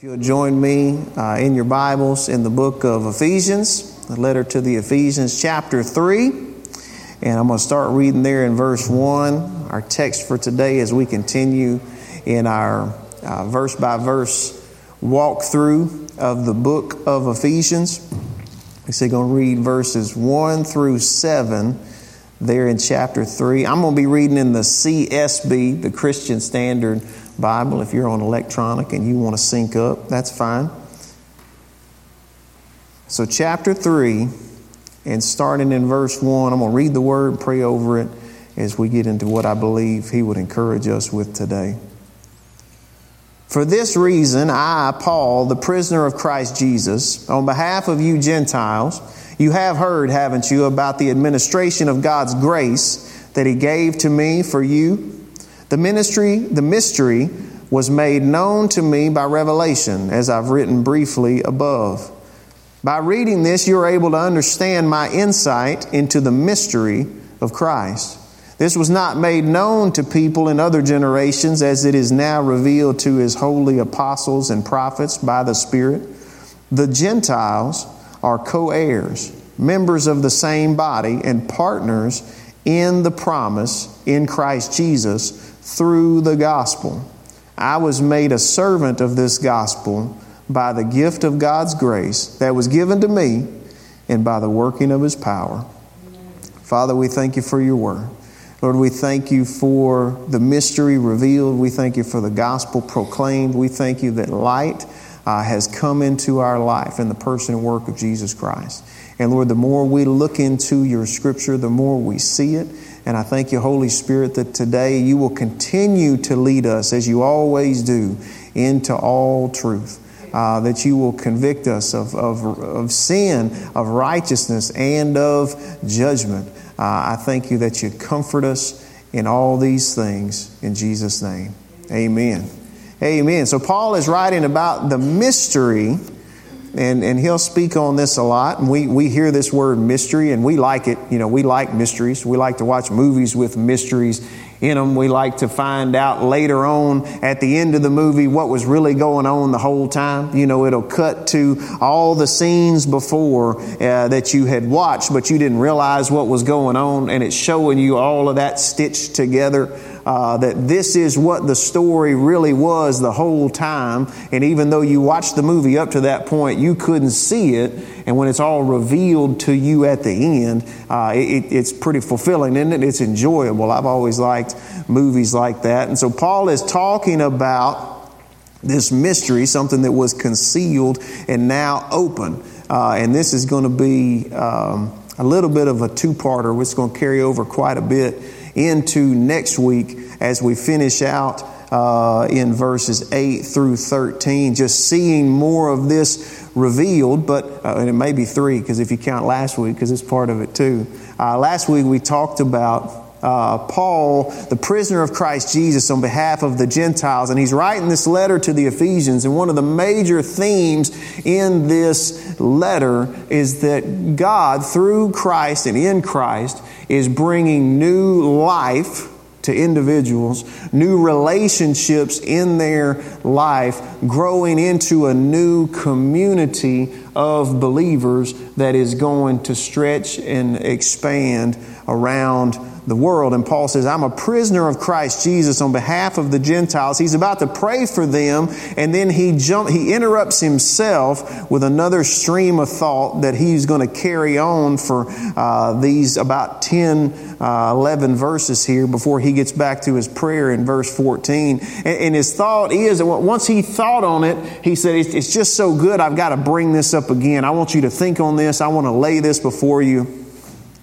If you'll join me uh, in your Bibles in the book of Ephesians, the letter to the Ephesians, chapter 3. And I'm going to start reading there in verse 1. Our text for today as we continue in our uh, verse by verse walkthrough of the book of Ephesians. We say going to read verses 1 through 7 there in chapter 3. I'm going to be reading in the CSB, the Christian Standard Bible. If you're on electronic and you want to sync up, that's fine. So, chapter 3, and starting in verse 1, I'm going to read the word, and pray over it as we get into what I believe he would encourage us with today. For this reason, I, Paul, the prisoner of Christ Jesus, on behalf of you Gentiles, you have heard, haven't you, about the administration of God's grace that He gave to me for you the ministry, the mystery was made known to me by revelation, as I've written briefly above. By reading this, you're able to understand my insight into the mystery of Christ. This was not made known to people in other generations as it is now revealed to his holy apostles and prophets by the Spirit. The Gentiles are co heirs, members of the same body, and partners in the promise in Christ Jesus through the gospel. I was made a servant of this gospel by the gift of God's grace that was given to me and by the working of his power. Father, we thank you for your word. Lord, we thank you for the mystery revealed. We thank you for the gospel proclaimed. We thank you that light uh, has come into our life in the person and work of Jesus Christ. And Lord, the more we look into your scripture, the more we see it and I thank you, Holy Spirit, that today you will continue to lead us, as you always do, into all truth. Uh, that you will convict us of, of, of sin, of righteousness, and of judgment. Uh, I thank you that you comfort us in all these things. In Jesus' name, amen. Amen. So, Paul is writing about the mystery and, and he'll speak on this a lot. And we, we hear this word mystery and we like it. You know, we like mysteries. We like to watch movies with mysteries in them. We like to find out later on at the end of the movie what was really going on the whole time. You know, it'll cut to all the scenes before uh, that you had watched, but you didn't realize what was going on, and it's showing you all of that stitched together uh, that this is what the story really was the whole time. And even though you watched the movie up to that point, you couldn't see it. And when it's all revealed to you at the end, uh, it, it's pretty fulfilling, isn't it? It's enjoyable. I've always liked movies like that. And so Paul is talking about this mystery, something that was concealed and now open. Uh, and this is going to be um, a little bit of a two parter, which is going to carry over quite a bit into next week as we finish out uh, in verses 8 through 13, just seeing more of this revealed, but, uh, and it may be three, because if you count last week, because it's part of it too. Uh, last week we talked about uh, Paul, the prisoner of Christ Jesus, on behalf of the Gentiles. And he's writing this letter to the Ephesians. And one of the major themes in this letter is that God, through Christ and in Christ, is bringing new life to individuals, new relationships in their life, growing into a new community of believers that is going to stretch and expand around the world. And Paul says, I'm a prisoner of Christ Jesus on behalf of the Gentiles. He's about to pray for them, and then he jump, he interrupts himself with another stream of thought that he's going to carry on for uh, these about 10, uh, 11 verses here before he gets back to his prayer in verse 14. And, and his thought is that once he thought on it, he said, it's, it's just so good, I've got to bring this up again. I want you to think on this. I want to lay this before you.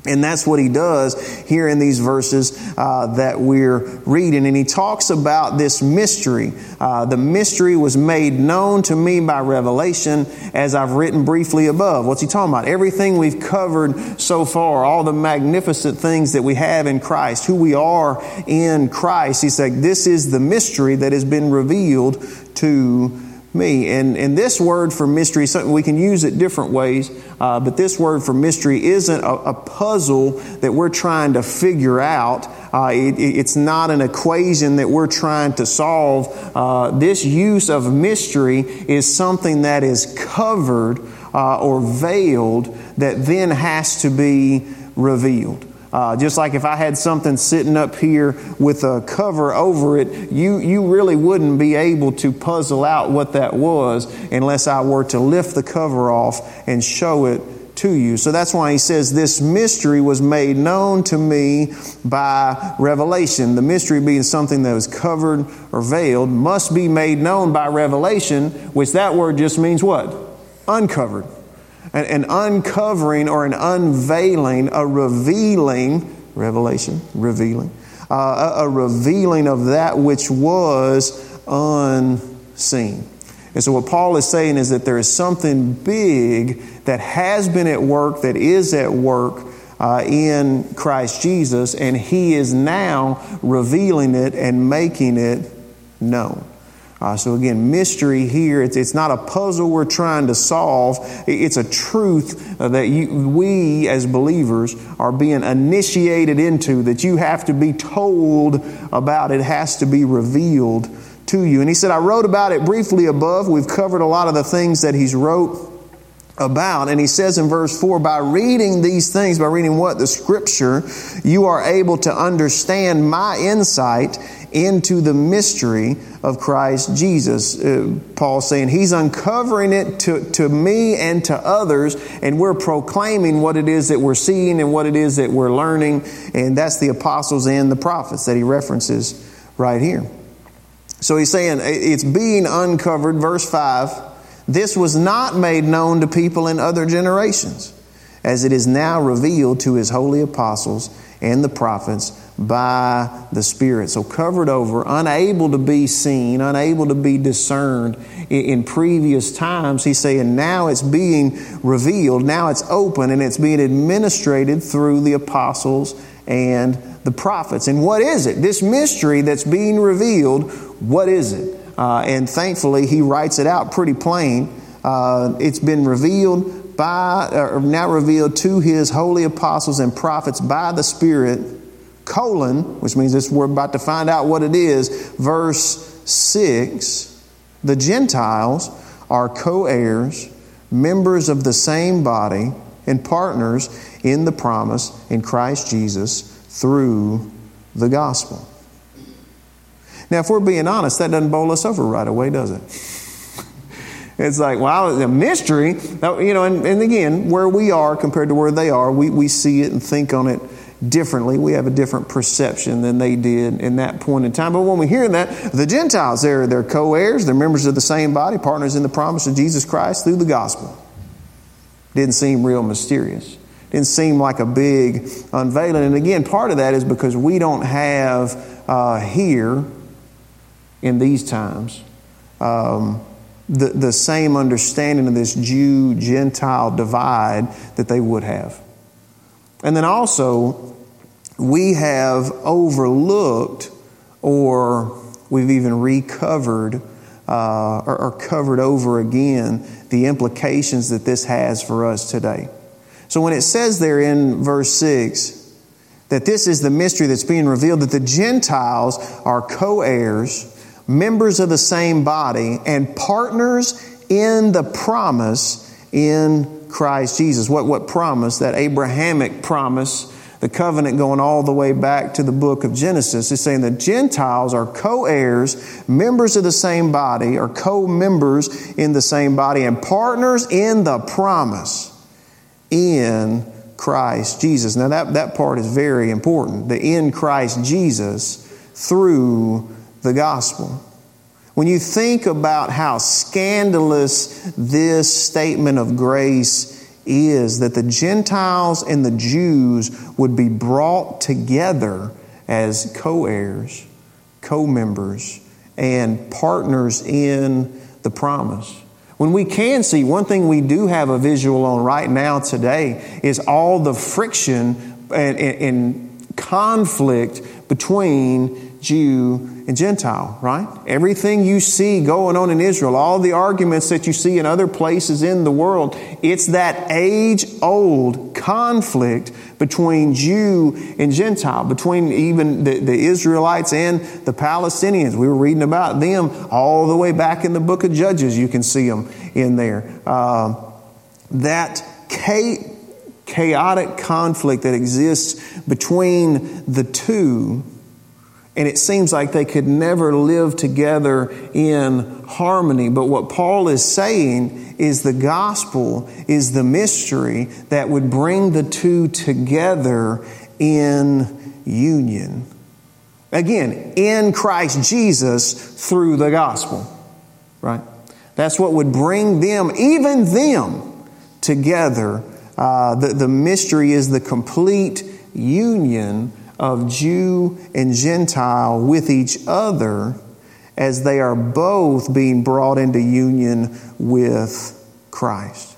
And that's what he does here in these verses uh, that we're reading. And he talks about this mystery. Uh, the mystery was made known to me by revelation, as I've written briefly above. What's he talking about? Everything we've covered so far, all the magnificent things that we have in Christ, who we are in Christ. He said, This is the mystery that has been revealed to me. And, and this word for mystery, is something we can use it different ways, uh, but this word for mystery isn't a, a, puzzle that we're trying to figure out. Uh, it, it's not an equation that we're trying to solve. Uh, this use of mystery is something that is covered uh, or veiled that then has to be revealed. Uh, just like if I had something sitting up here with a cover over it, you, you really wouldn't be able to puzzle out what that was unless I were to lift the cover off and show it to you. So that's why he says this mystery was made known to me by revelation. The mystery being something that was covered or veiled must be made known by revelation, which that word just means what? Uncovered an, uncovering or an unveiling, a revealing, revelation, revealing, uh, a, a revealing of that which was unseen. And so, what Paul is saying is that there is something big that has been at work, that is at work uh, in Christ Jesus, and he is now revealing it and making it known. Uh, so again, mystery here, it's, it's not a puzzle we're trying to solve. It's a truth uh, that you, we as believers are being initiated into, that you have to be told about. It has to be revealed to you. And he said, I wrote about it briefly above. We've covered a lot of the things that he's wrote about. And he says in verse 4 by reading these things, by reading what? The scripture, you are able to understand my insight into the mystery of Christ Jesus. Uh, saying he's uncovering it to, to me and to others, and we're proclaiming what it is that we're seeing and what it is that we're learning. And that's the apostles and the prophets that he references right here. So he's saying it's being uncovered, verse 5. This was not made known to people in other generations, as it is now revealed to his holy apostles and the prophets by the Spirit. So covered over, unable to be seen, unable to be discerned in, previous times. He's saying now it's being revealed, now it's open, and it's being administrated through the apostles and the prophets. And what is it? This mystery that's being revealed, what is it? Uh, and thankfully, he writes it out pretty plain. Uh, it's been revealed by, or now revealed to his holy apostles and prophets by the Spirit colon, which means this, we're about to find out what it is, verse 6 the Gentiles are co heirs, members of the same body, and partners in the promise in Christ Jesus through the gospel. Now, if we're being honest, that doesn't bowl us over right away, does it? It's like, wow, a mystery. You know, and, and again, where we are compared to where they are, we, we see it and think on it differently. We have a different perception than they did in that point in time. But when we hear that, the Gentiles, they're, they're co heirs, they're members of the same body, partners in the promise of Jesus Christ through the gospel. Didn't seem real mysterious. Didn't seem like a big unveiling. And again, part of that is because we don't have uh, here in these times um, the, the same understanding of this Jew Gentile divide that they would have. And then also, we have overlooked or we've even recovered uh, or, or covered over again the implications that this has for us today. So when it says there in verse 6 that this is the mystery that's being revealed, that the Gentiles are co heirs, members of the same body, and partners in the promise in Christ Jesus. What, what promise? That Abrahamic promise, the covenant going all the way back to the book of Genesis, is saying that Gentiles are co heirs, members of the same body, or co members in the same body, and partners in the promise in Christ Jesus. Now, that, that part is very important. The in Christ Jesus through the gospel. When you think about how scandalous this statement of grace is, that the Gentiles and the Jews would be brought together as co heirs, co members, and partners in the promise. When we can see, one thing we do have a visual on right now today is all the friction and, and, and conflict between Jew and Gentile, right? Everything you see going on in Israel, all the arguments that you see in other places in the world, it's that age old conflict between Jew and Gentile, between even the, the, Israelites and the Palestinians. We were reading about them all the way back in the book of Judges. You can see them in there. Uh, that chaotic conflict that exists between the two and it seems like they could never live together in harmony. But what Paul is saying is the gospel is the mystery that would bring the two together in union. Again, in Christ Jesus through the gospel, right? That's what would bring them, even them, together. Uh, the, the mystery is the complete union of Jew and Gentile with each other as they are both being brought into union with Christ.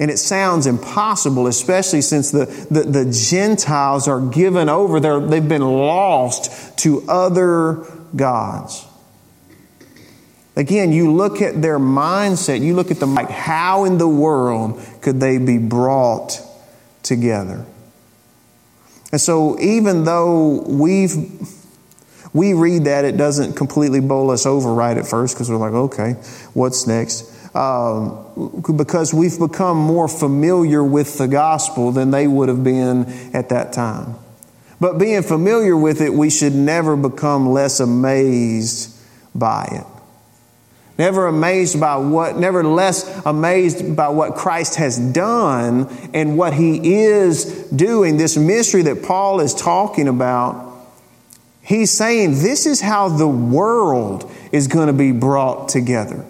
And it sounds impossible, especially since the, the, the Gentiles are given over, they they've been lost to other gods. Again, you look at their mindset, you look at them like, how in the world could they be brought together? And so, even though we've we read that, it doesn't completely bowl us over right at first because we're like, okay, what's next? Um, because we've become more familiar with the gospel than they would have been at that time. But being familiar with it, we should never become less amazed by it. Never amazed by what, never less amazed by what Christ has done and what he is doing. This mystery that Paul is talking about, he's saying this is how the world is going to be brought together.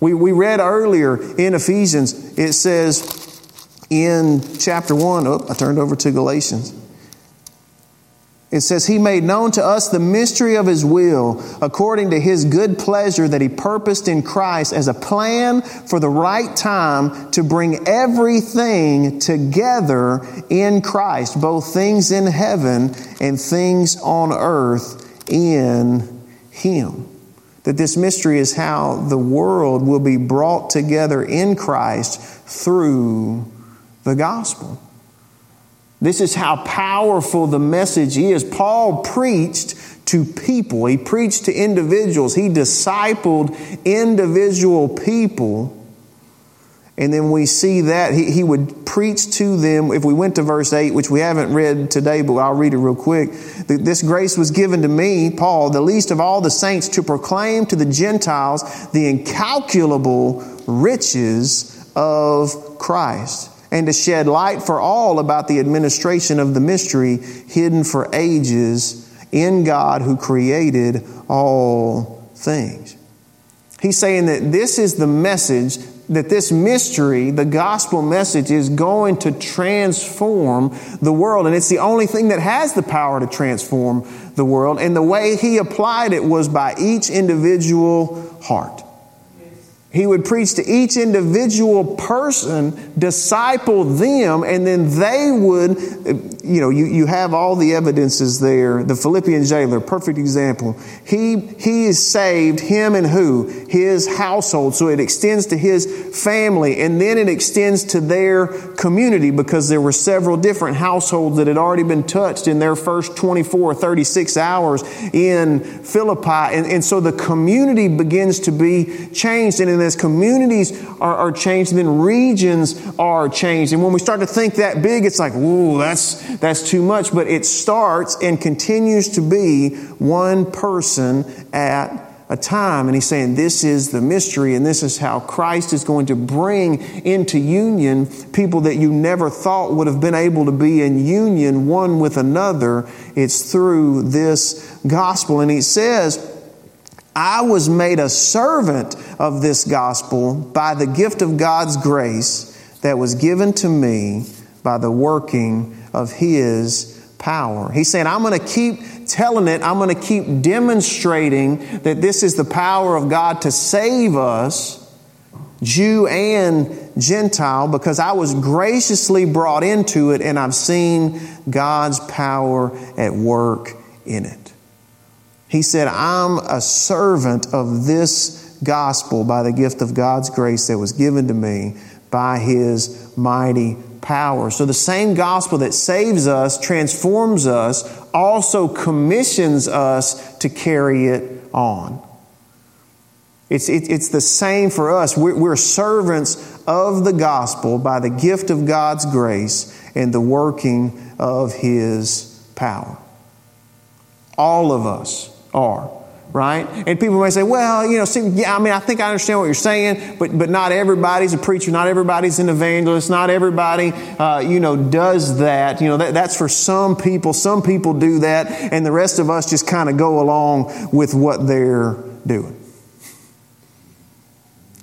We, we read earlier in Ephesians, it says in chapter 1, oh, I turned over to Galatians. It says, He made known to us the mystery of His will, according to His good pleasure that He purposed in Christ as a plan for the right time to bring everything together in Christ, both things in heaven and things on earth in Him. That this mystery is how the world will be brought together in Christ through the gospel. This is how powerful the message is. Paul preached to people, he preached to individuals, he discipled individual people. And then we see that he, he would preach to them. If we went to verse 8, which we haven't read today, but I'll read it real quick. This grace was given to me, Paul, the least of all the saints, to proclaim to the Gentiles the incalculable riches of Christ and to shed light for all about the administration of the mystery hidden for ages in God who created all things. He's saying that this is the message, that this mystery, the gospel message, is going to transform the world. And it's the only thing that has the power to transform the world. And the way he applied it was by each individual heart. He would preach to each individual person, disciple them, and then they would, you know, you, you have all the evidences there. The Philippian jailer, perfect example. He, he is saved, him and who? His household. So it extends to his family, and then it extends to their community because there were several different households that had already been touched in their first 24 or 36 hours in Philippi. And, and so the community begins to be changed. And and as communities are, are changed, then regions are changed. And when we start to think that big, it's like, ooh, that's, that's too much. But it starts and continues to be one person at a time. And he's saying this is the mystery, and this is how Christ is going to bring into union people that you never thought would have been able to be in union one with another. It's through this gospel. And he says, I was made a servant of this gospel by the gift of God's grace that was given to me by the working of His power. He's saying, I'm going to keep telling it, I'm going to keep demonstrating that this is the power of God to save us, Jew and Gentile, because I was graciously brought into it and I've seen God's power at work in it. He said, I'm a servant of this gospel by the gift of God's grace that was given to me by his mighty power. So the same gospel that saves us, transforms us, also commissions us to carry it on. It's, it, it's the same for us. We're, we're servants of the gospel by the gift of God's grace and the working of his power. All of us are right? And people may say, well, you know, see, yeah, I mean, I think I understand what you're saying, but, but not everybody's a preacher, not everybody's an evangelist, not everybody, uh, you know, does that. You know, that, that's for some people. Some people do that, and the rest of us just kind of go along with what they're doing.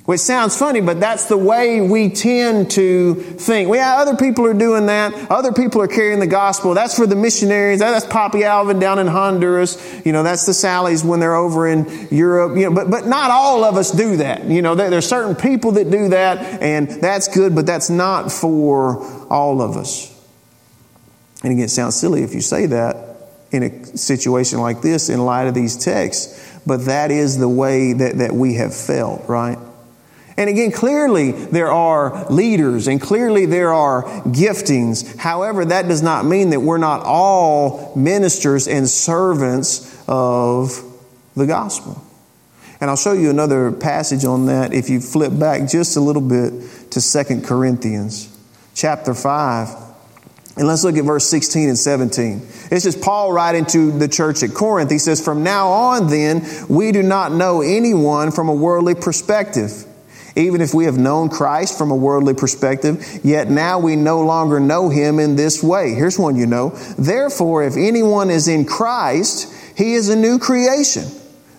Which sounds funny, but that's the way we tend to think. Well, yeah, other people are doing that. Other people are carrying the gospel. That's for the missionaries. That's Poppy Alvin down in Honduras. You know, that's the Sallys when they're over in Europe. You know, but, but not all of us do that. You know, there, are certain people that do that, and that's good, but that's not for all of us. And again, it sounds silly if you say that in a situation like this in light of these texts, but that is the way that, that we have felt, right? And again, clearly there are leaders and clearly there are giftings. However, that does not mean that we're not all ministers and servants of the gospel. And I'll show you another passage on that if you flip back just a little bit to Second Corinthians chapter 5. And let's look at verse 16 and 17. It's just Paul writing to the church at Corinth. He says, From now on, then, we do not know anyone from a worldly perspective. Even if we have known Christ from a worldly perspective, yet now we no longer know him in this way. Here's one you know. Therefore, if anyone is in Christ, he is a new creation.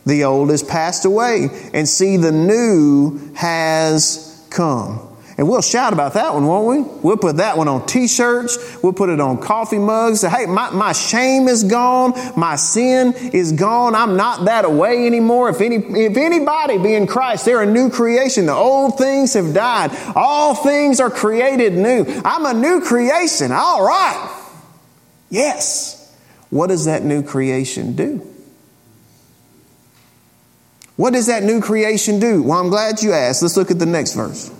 The old has passed away, and see, the new has come. And we'll shout about that one, won't we? We'll put that one on t shirts. We'll put it on coffee mugs. Say, hey, my, my shame is gone. My sin is gone. I'm not that away anymore. If, any, if anybody be in Christ, they're a new creation. The old things have died. All things are created new. I'm a new creation. All right. Yes. What does that new creation do? What does that new creation do? Well, I'm glad you asked. Let's look at the next verse.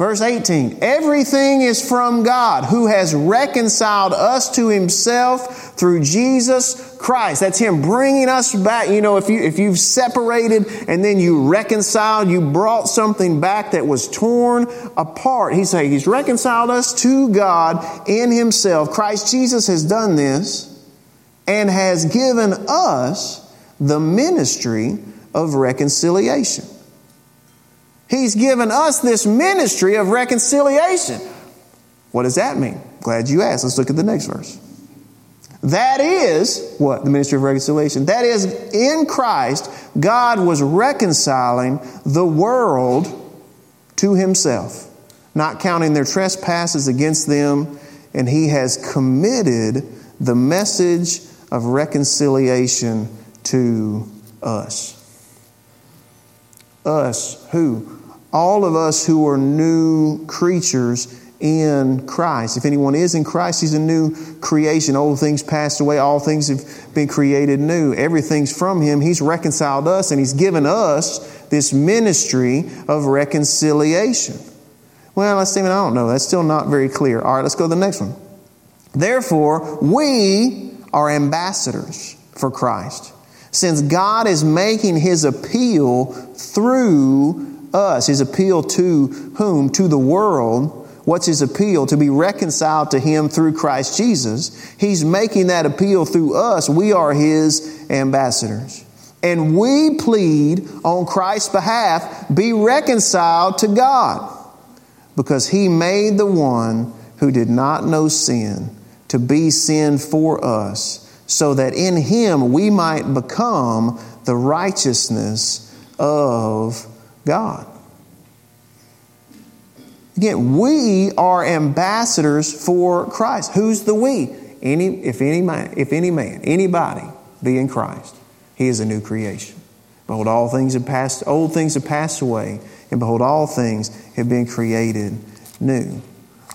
Verse 18, everything is from God who has reconciled us to himself through Jesus Christ. That's him bringing us back. You know, if you, if you've separated and then you reconciled, you brought something back that was torn apart. He's saying he's reconciled us to God in himself. Christ Jesus has done this and has given us the ministry of reconciliation. He's given us this ministry of reconciliation. What does that mean? Glad you asked. Let's look at the next verse. That is what? The ministry of reconciliation. That is, in Christ, God was reconciling the world to himself, not counting their trespasses against them, and he has committed the message of reconciliation to us. Us, who? All of us who are new creatures in Christ. If anyone is in Christ, he's a new creation. Old things passed away, all things have been created new. Everything's from him. He's reconciled us and he's given us this ministry of reconciliation. Well, let's I don't know. That's still not very clear. All right, let's go to the next one. Therefore, we are ambassadors for Christ. Since God is making his appeal through us. His appeal to whom? To the world. What's his appeal? To be reconciled to him through Christ Jesus. He's making that appeal through us. We are his ambassadors. And we plead on Christ's behalf, be reconciled to God. Because he made the one who did not know sin to be sin for us, so that in him we might become the righteousness of God. Again, we are ambassadors for Christ. Who's the we? Any, if any man, if any man, anybody be in Christ, he is a new creation. Behold, all things have passed, old things have passed away, and behold, all things have been created new.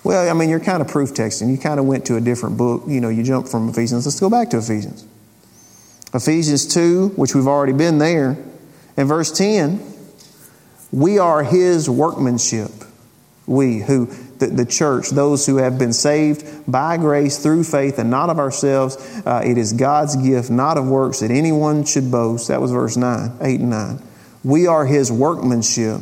Well, I mean, you're kind of proof texting. You kind of went to a different book. You know, you jumped from Ephesians. Let's go back to Ephesians. Ephesians 2, which we've already been there, in verse 10, we are his workmanship. We, who, the, the church, those who have been saved by grace through faith and not of ourselves. Uh, it is God's gift, not of works, that anyone should boast. That was verse 9, 8 and 9. We are his workmanship,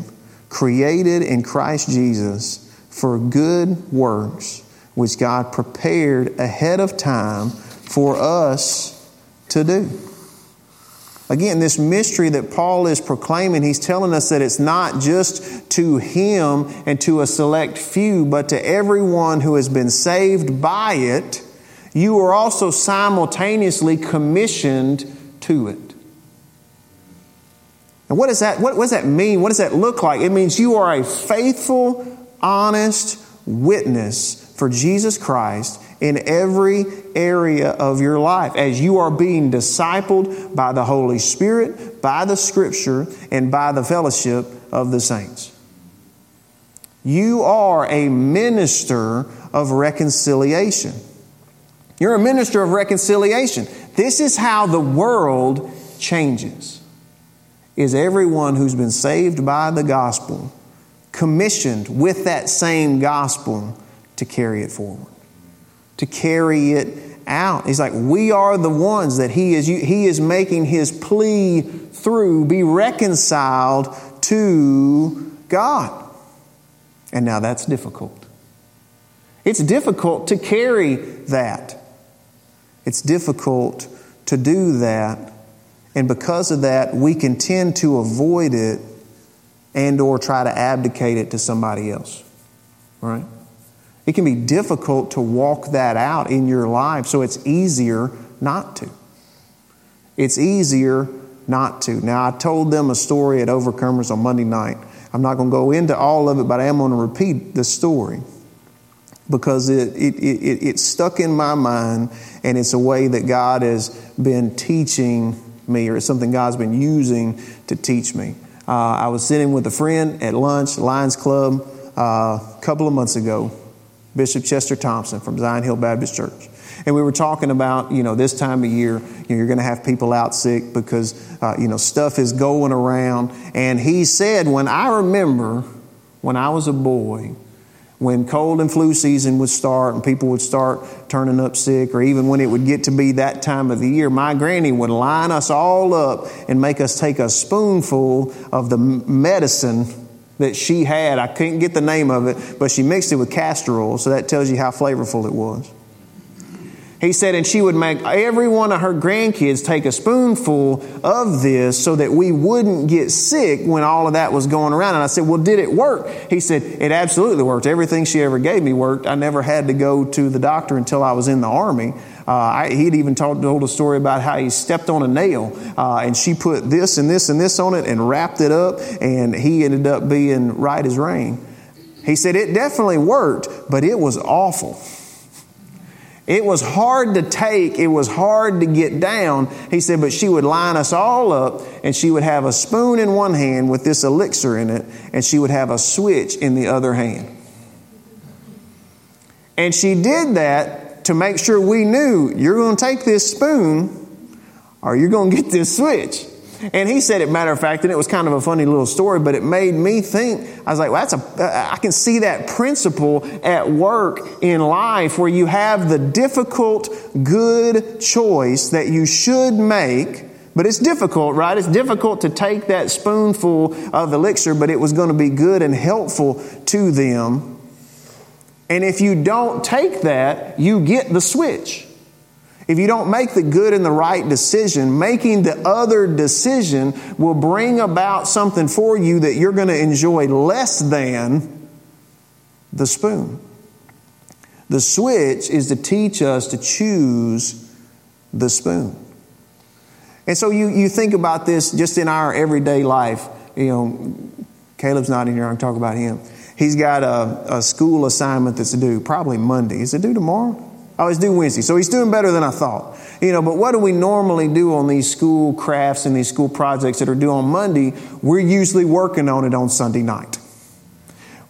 created in Christ Jesus for good works, which God prepared ahead of time for us to do. Again, this mystery that Paul is proclaiming, he's telling us that it's not just to him and to a select few, but to everyone who has been saved by it. You are also simultaneously commissioned to it. And what does that, what, what does that mean? What does that look like? It means you are a faithful, honest witness for Jesus Christ in every area of your life as you are being discipled by the Holy Spirit, by the Scripture, and by the fellowship of the saints. You are a minister of reconciliation. You're a minister of reconciliation. This is how the world changes. Is everyone who's been saved by the gospel commissioned with that same gospel to carry it forward? To carry it out. He's like, we are the ones that he is, he is making his plea through, be reconciled to God. And now that's difficult. It's difficult to carry that. It's difficult to do that. And because of that, we can tend to avoid it and or try to abdicate it to somebody else. Right? It can be difficult to walk that out in your life, so it's easier not to. It's easier not to. Now, I told them a story at Overcomers on Monday night. I'm not going to go into all of it, but I am going to repeat the story because it, it, it, it stuck in my mind and it's a way that God has been teaching me or it's something God's been using to teach me. Uh, I was sitting with a friend at lunch, Lions Club, uh, a couple of months ago, Bishop Chester Thompson from Zion Hill Baptist Church. And we were talking about, you know, this time of year, you you're going to have people out sick because, uh, you know, stuff is going around. And he said, when I remember when I was a boy, when cold and flu season would start and people would start turning up sick, or even when it would get to be that time of the year, my granny would line us all up and make us take a spoonful of the medicine that she had. I couldn't get the name of it, but she mixed it with castor oil, so that tells you how flavorful it was. He said, and she would make every one of her grandkids take a spoonful of this so that we wouldn't get sick when all of that was going around. And I said, Well, did it work? He said, It absolutely worked. Everything she ever gave me worked. I never had to go to the doctor until I was in the Army. Uh, he'd even told, told a story about how he stepped on a nail uh, and she put this and this and this on it and wrapped it up, and he ended up being right as rain. He said it definitely worked, but it was awful. It was hard to take, it was hard to get down. He said, but she would line us all up and she would have a spoon in one hand with this elixir in it, and she would have a switch in the other hand. And she did that to make sure we knew you're going to take this spoon or you're going to get this switch. And he said it, matter of fact, and it was kind of a funny little story, but it made me think. I was like, well, that's a, uh, I can see that principle at work in life where you have the difficult, good choice that you should make. But it's difficult, right? It's difficult to take that spoonful of elixir, but it was going to be good and helpful to them. And if you don't take that, you get the switch. If you don't make the good and the right decision, making the other decision will bring about something for you that you're going to enjoy less than the spoon. The switch is to teach us to choose the spoon. And so you, you think about this just in our everyday life. You know, Caleb's not in here, I'm talking about him. He's got a, a school assignment that's due probably Monday. Is it due tomorrow? Oh, it's due Wednesday. So he's doing better than I thought. You know, but what do we normally do on these school crafts and these school projects that are due on Monday? We're usually working on it on Sunday night.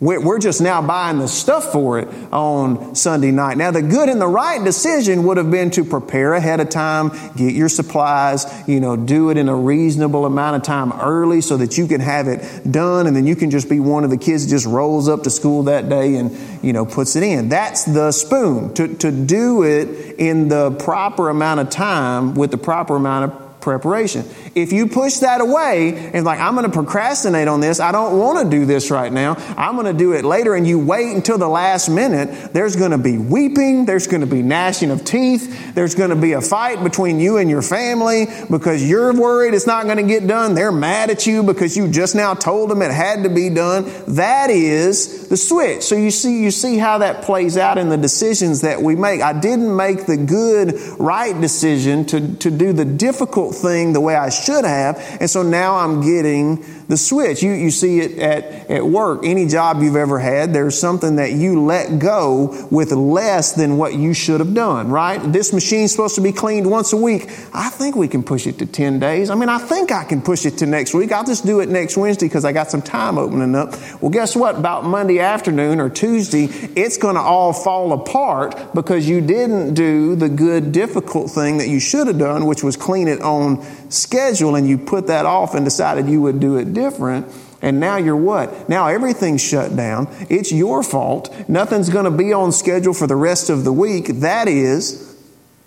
We're just now buying the stuff for it on Sunday night. Now, the good and the right decision would have been to prepare ahead of time, get your supplies, you know, do it in a reasonable amount of time early so that you can have it done and then you can just be one of the kids that just rolls up to school that day and, you know, puts it in. That's the spoon. To, to do it in the proper amount of time with the proper amount of preparation. If you push that away and like, I'm going to procrastinate on this, I don't want to do this right now, I'm going to do it later, and you wait until the last minute, there's going to be weeping, there's going to be gnashing of teeth, there's going to be a fight between you and your family because you're worried it's not going to get done. They're mad at you because you just now told them it had to be done. That is the switch. So you see, you see how that plays out in the decisions that we make. I didn't make the good, right decision to, to do the difficult thing the way I should have. And so now I'm getting the switch. You, you see it at, at work. Any job you've ever had, there's something that you let go with less than what you should have done, right? This machine's supposed to be cleaned once a week. I think we can push it to 10 days. I mean, I think I can push it to next week. I'll just do it next Wednesday because I got some time opening up. Well, guess what? About Monday afternoon or Tuesday, it's going to all fall apart because you didn't do the good, difficult thing that you should have done, which was clean it on schedule, and you put that off and decided you would do it different. And now you're what? Now everything's shut down. It's your fault. Nothing's going to be on schedule for the rest of the week. That is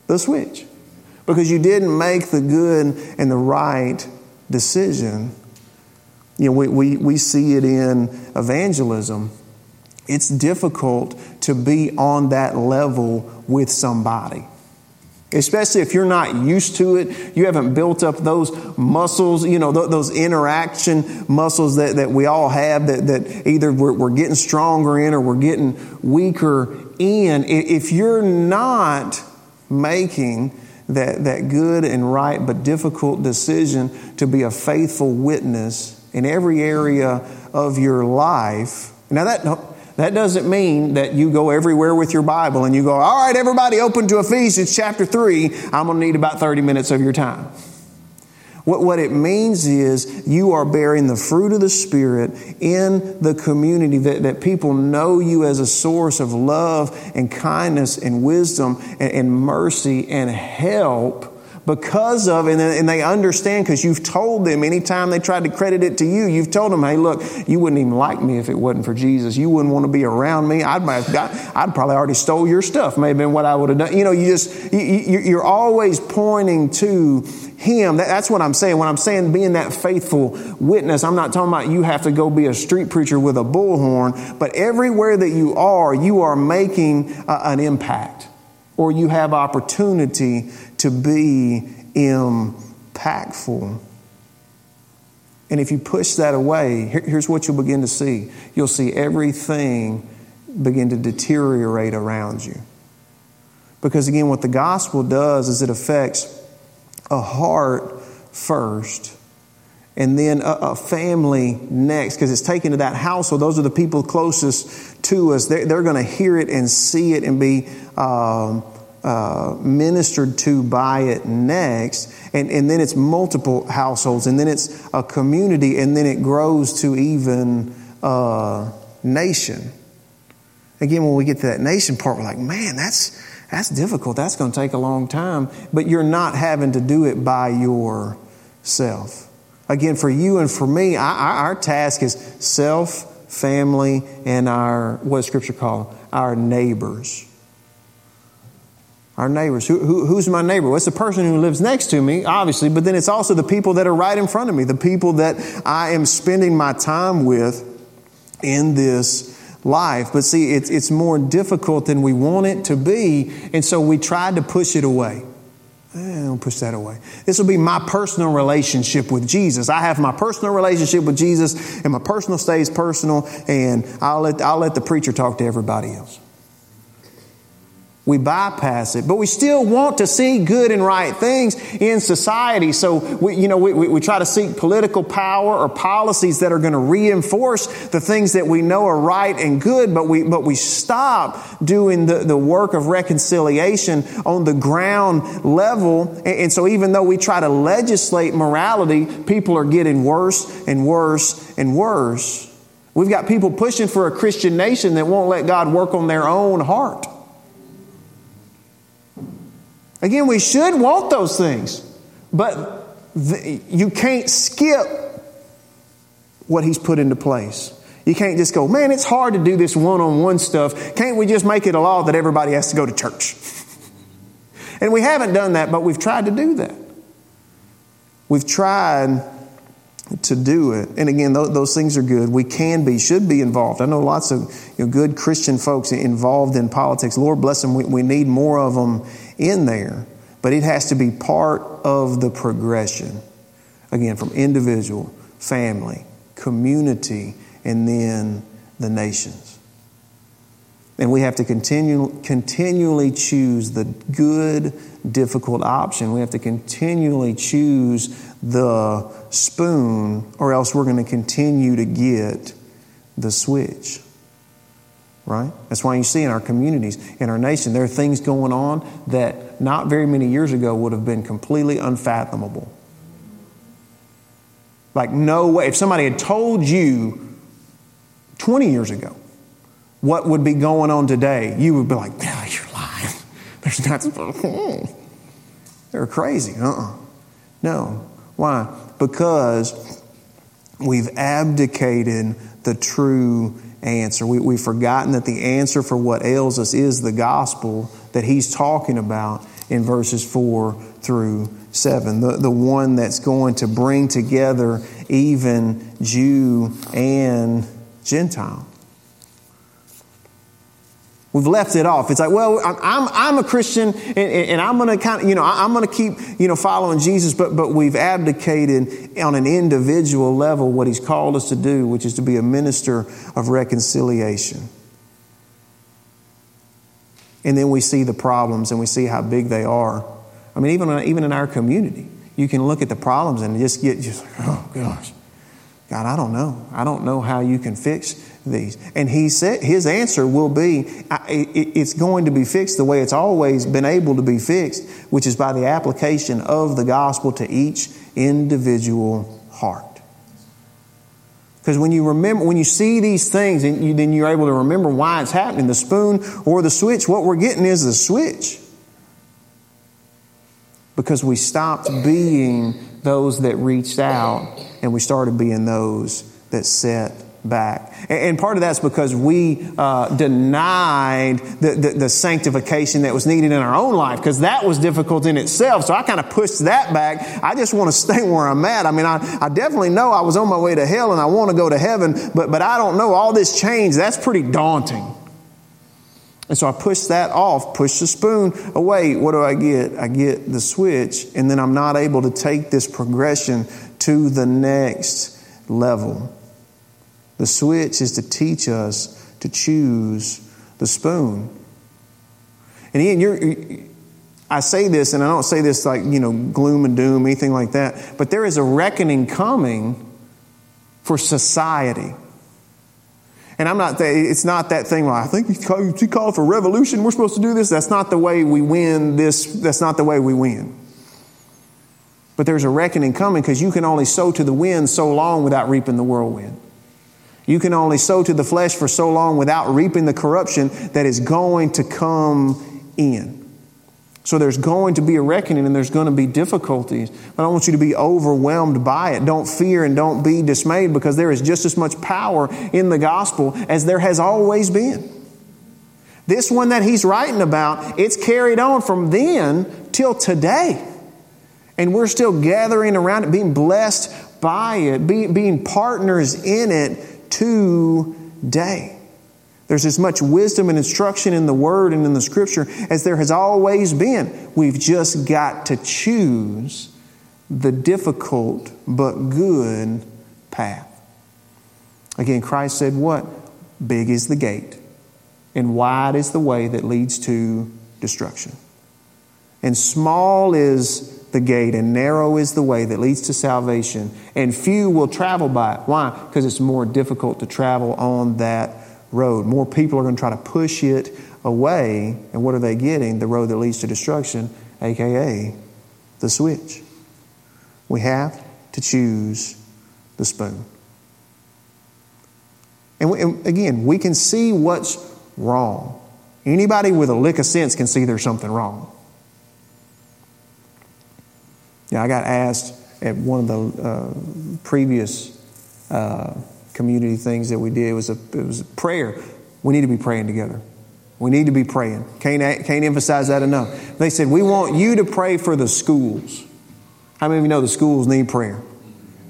the switch. Because you didn't make the good and the right decision. You know, we, we, we see it in evangelism. It's difficult to be on that level with somebody. Especially if you're not used to it, you haven't built up those muscles, you know, th- those interaction muscles that, that we all have that, that either we're, we're getting stronger in or we're getting weaker in. If you're not making that, that good and right but difficult decision to be a faithful witness in every area of your life, now that that doesn't mean that you go everywhere with your Bible and you go, all right, everybody open to Ephesians chapter 3. I'm going to need about 30 minutes of your time. What, what it means is you are bearing the fruit of the Spirit in the community, that, that people know you as a source of love and kindness and wisdom and, and mercy and help because of, and, they understand because you've told them anytime they tried to credit it to you, you've told them, hey, look, you wouldn't even like me if it wasn't for Jesus. You wouldn't want to be around me. I'd, I'd probably already stole your stuff, may have been what I would have done. You know, you just, you, are always pointing to him. That's what I'm saying. When I'm saying being that faithful witness, I'm not talking about you have to go be a street preacher with a bullhorn, but everywhere that you are, you are making an impact or you have opportunity to be impactful. And if you push that away, here's what you'll begin to see you'll see everything begin to deteriorate around you. Because again, what the gospel does is it affects a heart first and then a, a family next because it's taken to that household. Those are the people closest to us. They're, they're going to hear it and see it and be um, uh, ministered to by it next. And, and then it's multiple households, and then it's a community, and then it grows to even a nation. Again, when we get to that nation part, we're like, man, that's, that's difficult. That's going to take a long time. But you're not having to do it by yourself. Again, for you and for me, our, our task is self, family, and our, what does Scripture call Our neighbors. Our neighbors. Who, who, who's my neighbor? Well, it's the person who lives next to me, obviously, but then it's also the people that are right in front of me, the people that I am spending my time with in this life. But see, it's, it's more difficult than we want it to be, and so we tried to push it away. Eh, don't push that away. This will be my personal relationship with Jesus. I have my personal relationship with Jesus, and my personal stays personal, and I'll let, I'll let the preacher talk to everybody else we bypass it. But we still want to see good and right things in society. So, we, you know, we, we, try to seek political power or policies that are going to reinforce the things that we know are right and good, but we, but we stop doing the, the work of reconciliation on the ground level. And, and so even though we try to legislate morality, people are getting worse and worse and worse. We've got people pushing for a Christian nation that won't let God work on their own heart. Again, we should want those things, but the, you can't skip what He's put into place. You can't just go, man, it's hard to do this one on one stuff. Can't we just make it a law that everybody has to go to church? and we haven't done that, but we've tried to do that. We've tried to do it. And again, those, those, things are good. We can be, should be involved. I know lots of you know, good Christian folks involved in politics. Lord bless them. We, we need more of them in there. But it has to be part of the progression. Again, from individual, family, community, and then the nations. And we have to continue, continually choose the good, difficult option. We have to continually choose the spoon, or else we're going to continue to get the switch. Right? That's why you see in our communities, in our nation, there are things going on that not very many years ago would have been completely unfathomable. Like, no way. If somebody had told you 20 years ago what would be going on today, you would be like, no, you're lying. There's not. They're crazy. Uh uh-uh. uh No. Why? Because we've abdicated the true answer. We, have forgotten that the answer for what ails us is the gospel that he's talking about in verses 4 through 7. The, the one that's going to bring together even Jew and Gentile. We've left it off. It's like, well, I'm, I'm a Christian and, and I'm going to kind of, you know, I'm going to keep, you know, following Jesus, but, but we've abdicated on an individual level what he's called us to do, which is to be a minister of reconciliation. And then we see the problems and we see how big they are. I mean, even, even in our community, you can look at the problems and just get just like, oh gosh, God, I don't know. I don't know how you can fix these. And he said his answer will be it's going to be fixed the way it's always been able to be fixed, which is by the application of the gospel to each individual heart. Because when you remember, when you see these things, and you, then you're able to remember why it's happening. The spoon or the switch, what we're getting is the switch. Because we stopped being those that reached out and we started being those that set back. And part of that's because we uh, denied the, the, the, sanctification that was needed in our own life, because that was difficult in itself. So I kind of pushed that back. I just want to stay where I'm at. I mean, I, I definitely know I was on my way to hell and I want to go to heaven, but, but I don't know all this change. That's pretty daunting. And so I push that off, push the spoon away. What do I get? I get the switch, and then I'm not able to take this progression to the next level. The switch is to teach us to choose the spoon. And Ian, you're, I say this, and I don't say this like, you know, gloom and doom, anything like that, but there is a reckoning coming for society. And I'm not, it's not that thing where I think he called for revolution, we're supposed to do this. That's not the way we win this, that's not the way we win. But there's a reckoning coming because you can only sow to the wind so long without reaping the whirlwind. You can only sow to the flesh for so long without reaping the corruption that is going to come in. So there's going to be a reckoning and there's going to be difficulties. But I want you to be overwhelmed by it. Don't fear and don't be dismayed because there is just as much power in the gospel as there has always been. This one that he's writing about, it's carried on from then till today. And we're still gathering around it, being blessed by it, being partners in it today. There's as much wisdom and instruction in the Word and in the Scripture as there has always been. We've just got to choose the difficult but good path. Again, Christ said, What? Big is the gate, and wide is the way that leads to destruction. And small is the gate, and narrow is the way that leads to salvation, and few will travel by it. Why? Because it's more difficult to travel on that road. More people are going to try to push it away, and what are they getting? The road that leads to destruction, aka the switch. We have to choose the spoon. And, we, and again, we can see what's wrong. Anybody with a lick of sense can see there's something wrong. Yeah, I got asked at one of the uh, previous uh, community things that we did. It was, a, it was a prayer. We need to be praying together. We need to be praying. Can't, can't emphasize that enough. They said, We want you to pray for the schools. How many of you know the schools need prayer?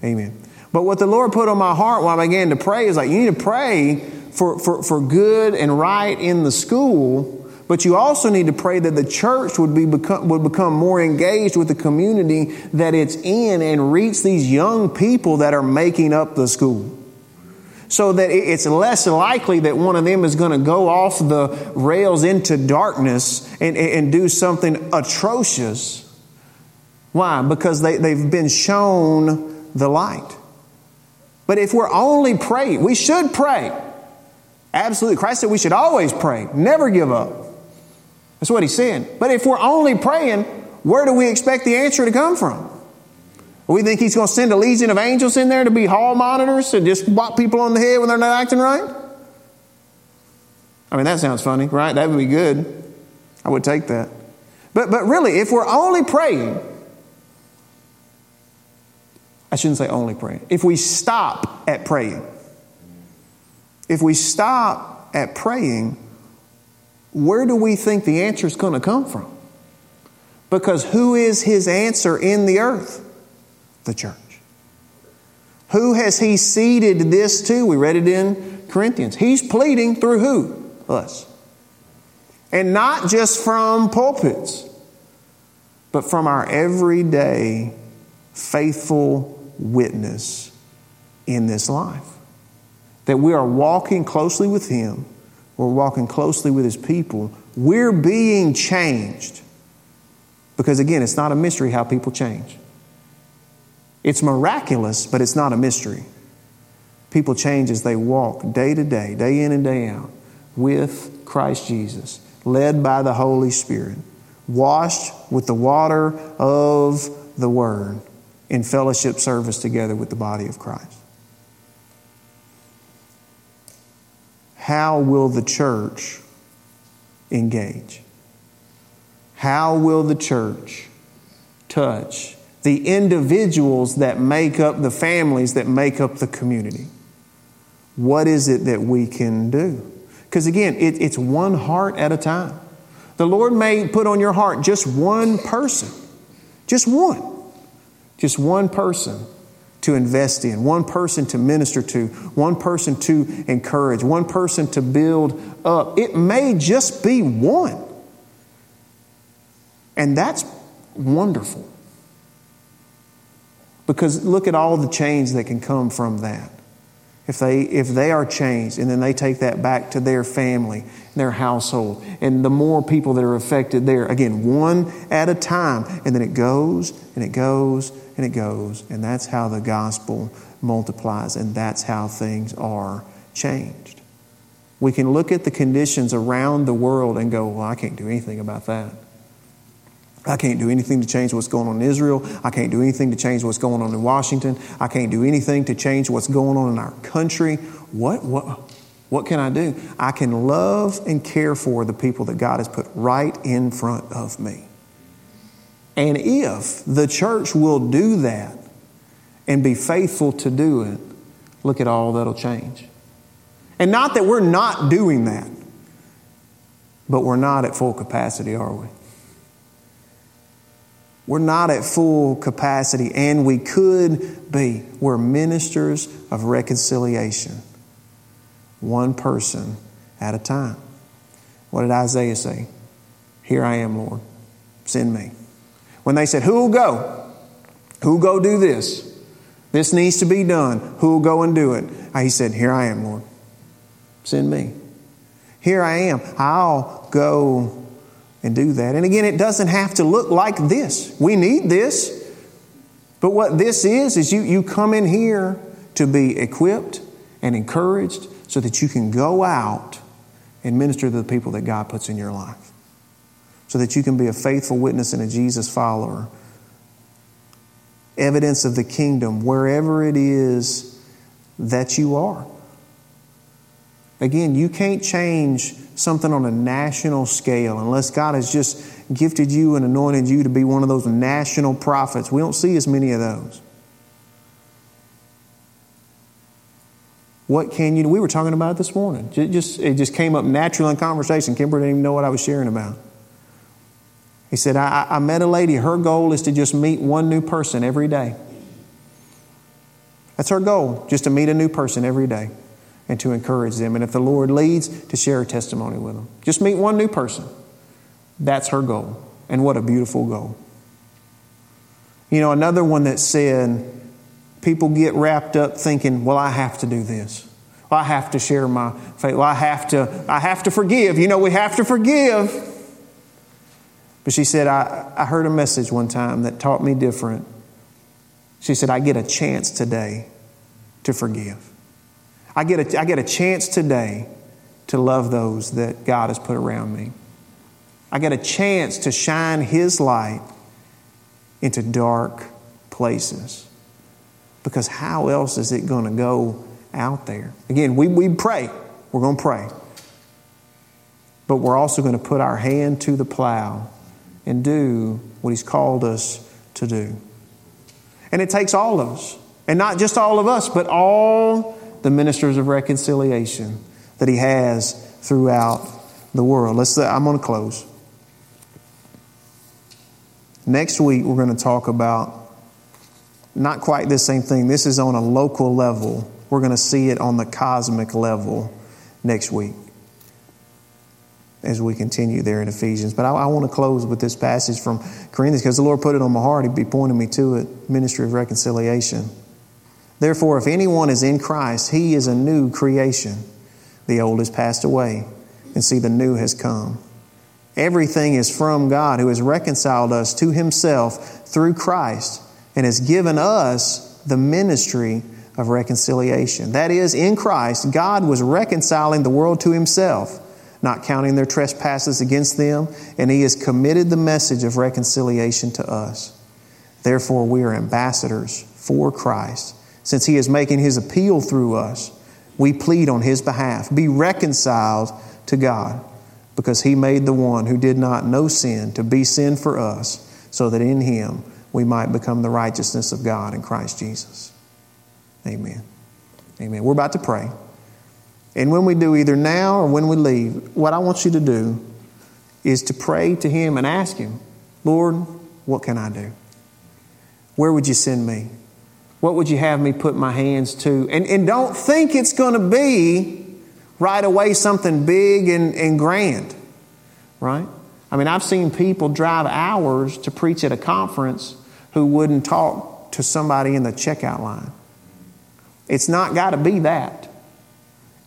Amen. But what the Lord put on my heart when I began to pray is like, you need to pray for, for, for good and right in the school, but you also need to pray that the church would, be become, would become more engaged with the community that it's in and reach these young people that are making up the school so that it's less likely that one of them is going to go off the rails into darkness and, and do something atrocious. Why? Because they, they've been shown the light. But if we're only praying, we should pray. Absolutely. Christ said we should always pray, never give up. That's what he's saying. But if we're only praying, where do we expect the answer to come from? We think he's going to send a legion of angels in there to be hall monitors and just whop people on the head when they're not acting right? I mean, that sounds funny, right? That would be good. I would take that. But, but really, if we're only praying, I shouldn't say only praying. If we stop at praying, if we stop at praying, where do we think the answer is going to come from? Because who is his answer in the earth? the church. Who has he ceded this to? We read it in Corinthians. He's pleading through who? Us. And not just from pulpits, but from our everyday faithful witness in this life. That we are walking closely with Him, we're walking closely with His people, we're being changed. Because again, it's not a mystery how people change. It's miraculous, but it's not a mystery. People change as they walk day to day, day in and day out, with Christ Jesus, led by the Holy Spirit, washed with the water of the Word, in fellowship service together with the body of Christ. How will the church engage? How will the church touch the individuals that make up the families that make up the community. What is it that we can do? Because again, it, it's one heart at a time. The Lord may put on your heart just one person, just one, just one person to invest in, one person to minister to, one person to encourage, one person to build up. It may just be one. And that's wonderful. Because look at all the change that can come from that. If they, if they are changed and then they take that back to their family, their household, and the more people that are affected there, again, one at a time, and then it goes and it goes and it goes, and that's how the gospel multiplies, and that's how things are changed. We can look at the conditions around the world and go, well, I can't do anything about that. I can't do anything to change what's going on in Israel. I can't do anything to change what's going on in Washington. I can't do anything to change what's going on in our country. What, what, what can I do? I can love and care for the people that God has put right in front of me. And if the church will do that and be faithful to do it, look at all that'll change. And not that we're not doing that, but we're not at full capacity, are we? We're not at full capacity, and we could be. We're ministers of reconciliation, one person at a time. What did Isaiah say? Here I am, Lord. Send me. When they said, Who will go? Who will go do this? This needs to be done. Who will go and do it? Uh, he said, Here I am, Lord. Send me. Here I am. I'll go and do that. And again, it doesn't have to look like this. We need this. But what this is, is you, you come in here to be equipped and encouraged so that you can go out and minister to the people that God puts in your life. So that you can be a faithful witness and a Jesus follower. Evidence of the kingdom wherever it is that you are. Again, you can't change something on a national scale unless God has just gifted you and anointed you to be one of those national prophets. We don't see as many of those. What can you do? We were talking about it this morning. It just, it just came up natural in conversation. Kimber didn't even know what I was sharing about. He said, I, I met a lady. Her goal is to just meet one new person every day. That's her goal, just to meet a new person every day and to encourage them. And if the Lord leads, to share a testimony with them. Just meet one new person. That's her goal. And what a beautiful goal. You know, another one that said, people get wrapped up thinking, well, I have to do this. Well, I have to share my faith. Well, I have to, I have to forgive. You know, we have to forgive. But she said, I, I heard a message one time that taught me different. She said, I get a chance today to forgive. I get a, I get a chance today to love those that God has put around me. I get a chance to shine His light into dark places. Because how else is it going to go out there? Again, we, we pray. We're going to pray. But we're also going to put our hand to the plow and do what He's called us to do. And it takes all of us. And not just all of us, but all the ministers of reconciliation that He has throughout the world. Let's, uh, I'm going to close. Next week, we're going to talk about not quite the same thing. This is on a local level. We're going to see it on the cosmic level next week as we continue there in Ephesians. But I, I, want to close with this passage from Corinthians because the Lord put it on my heart. He'd be pointing me to it ministry of reconciliation. Therefore, if anyone is in Christ, he is a new creation. The old has passed away, and see, the new has come. Everything is from God who has reconciled us to himself through Christ and has given us the ministry of reconciliation. That is, in Christ, God was reconciling the world to himself, not counting their trespasses against them, and he has committed the message of reconciliation to us. Therefore, we are ambassadors for Christ. Since he is making his appeal through us, we plead on his behalf be reconciled to God because he made the one who did not know sin to be sin for us, so that in him we might become the righteousness of God in Christ Jesus. Amen. Amen. We're about to pray. And when we do, either now or when we leave, what I want you to do is to pray to Him and ask Him, Lord, what can I do? Where would you send me? What would you have me put my hands to? And, and don't think it's going to be right away something big and, and grand, right? I mean, I've seen people drive hours to preach at a conference who wouldn't talk to somebody in the checkout line. It's not got to be that.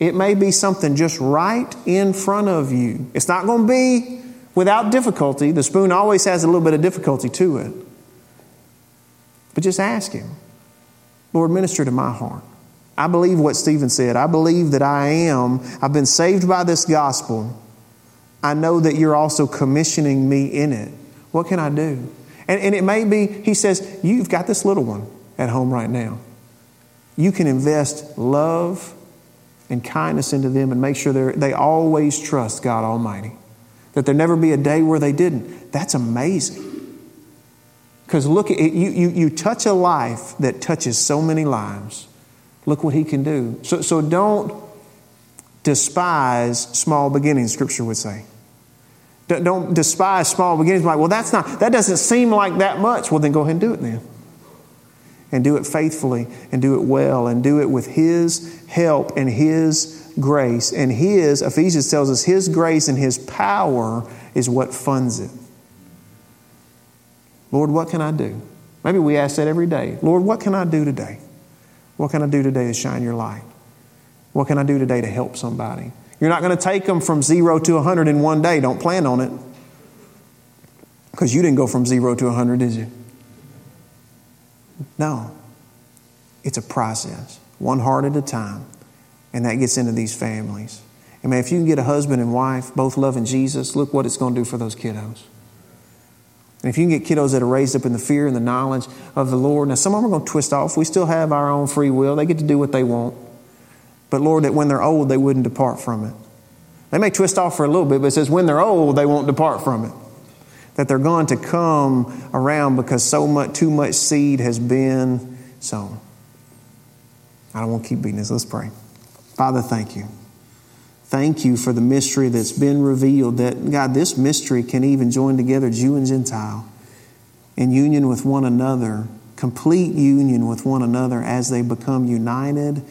It may be something just right in front of you. It's not going to be without difficulty. The spoon always has a little bit of difficulty to it. But just ask Him, Lord, minister to my heart. I believe what Stephen said. I believe that I am, I've been saved by this gospel. I know that you're also commissioning me in it. What can I do? And, and it may be, he says, you've got this little one at home right now. You can invest love and kindness into them and make sure they always trust God Almighty. That there never be a day where they didn't. That's amazing. Because look, at, you, you, you touch a life that touches so many lives. Look what he can do. So, so don't despise small beginnings, Scripture would say. Don't despise small beginnings. Like, well, that's not, that doesn't seem like that much. Well, then go ahead and do it then. And do it faithfully and do it well and do it with His help and His grace. And His, Ephesians tells us, His grace and His power is what funds it. Lord, what can I do? Maybe we ask that every day. Lord, what can I do today? What can I do today to shine your light? What can I do today to help somebody? You're not going to take them from zero to 100 in one day. Don't plan on it. Because you didn't go from zero to 100, did you? No. It's a process, one heart at a time. And that gets into these families. And man, if you can get a husband and wife both loving Jesus, look what it's going to do for those kiddos. And if you can get kiddos that are raised up in the fear and the knowledge of the Lord, now some of them are going to twist off. We still have our own free will. They get to do what they want. But Lord, that when they're old, they wouldn't depart from it. They may twist off for a little bit, but it says when they're old, they won't depart from it. That they're going to come around because so much, too much seed has been sown. I don't want to keep beating this. Let's pray. Father, thank you. Thank you for the mystery that's been revealed. That, God, this mystery can even join together Jew and Gentile in union with one another, complete union with one another as they become united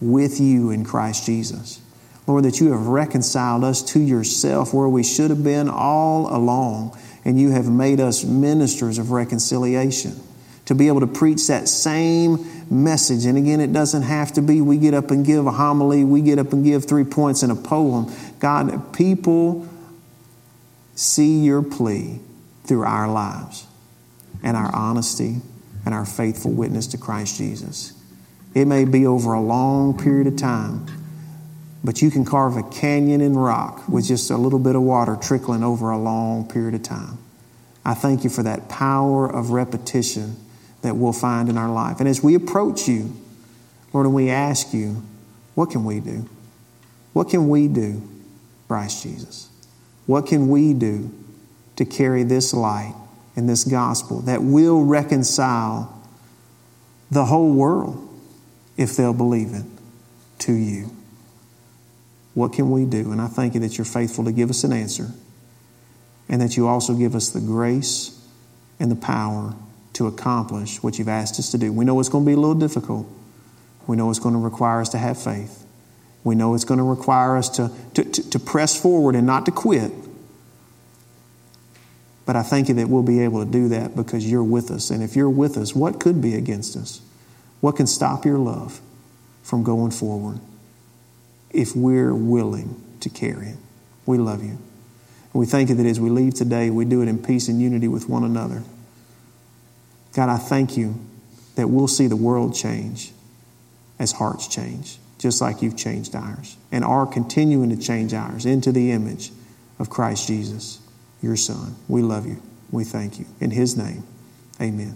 with you in Christ Jesus. Lord, that you have reconciled us to yourself where we should have been all along, and you have made us ministers of reconciliation. To be able to preach that same message. And again, it doesn't have to be we get up and give a homily, we get up and give three points in a poem. God, people see your plea through our lives and our honesty and our faithful witness to Christ Jesus. It may be over a long period of time, but you can carve a canyon in rock with just a little bit of water trickling over a long period of time. I thank you for that power of repetition that we'll find in our life. And as we approach you, Lord, and we ask you, what can we do? What can we do, Christ Jesus? What can we do to carry this light and this gospel that will reconcile the whole world if they'll believe it to you? What can we do? And I thank you that you're faithful to give us an answer and that you also give us the grace and the power to accomplish what you've asked us to do. We know it's going to be a little difficult. We know it's going to require us to have faith. We know it's going to require us to, to, to, to press forward and not to quit. But I thank you that we'll be able to do that because you're with us. And if you're with us, what could be against us? What can stop your love from going forward? if we're willing to carry it. We love you. And we thank you that as we leave today, we do it in peace and unity with one another. God, I thank you that we'll see the world change as hearts change, just like you've changed ours, and are continuing to change ours into the image of Christ Jesus, your Son. We love you. We thank you. In His name, amen.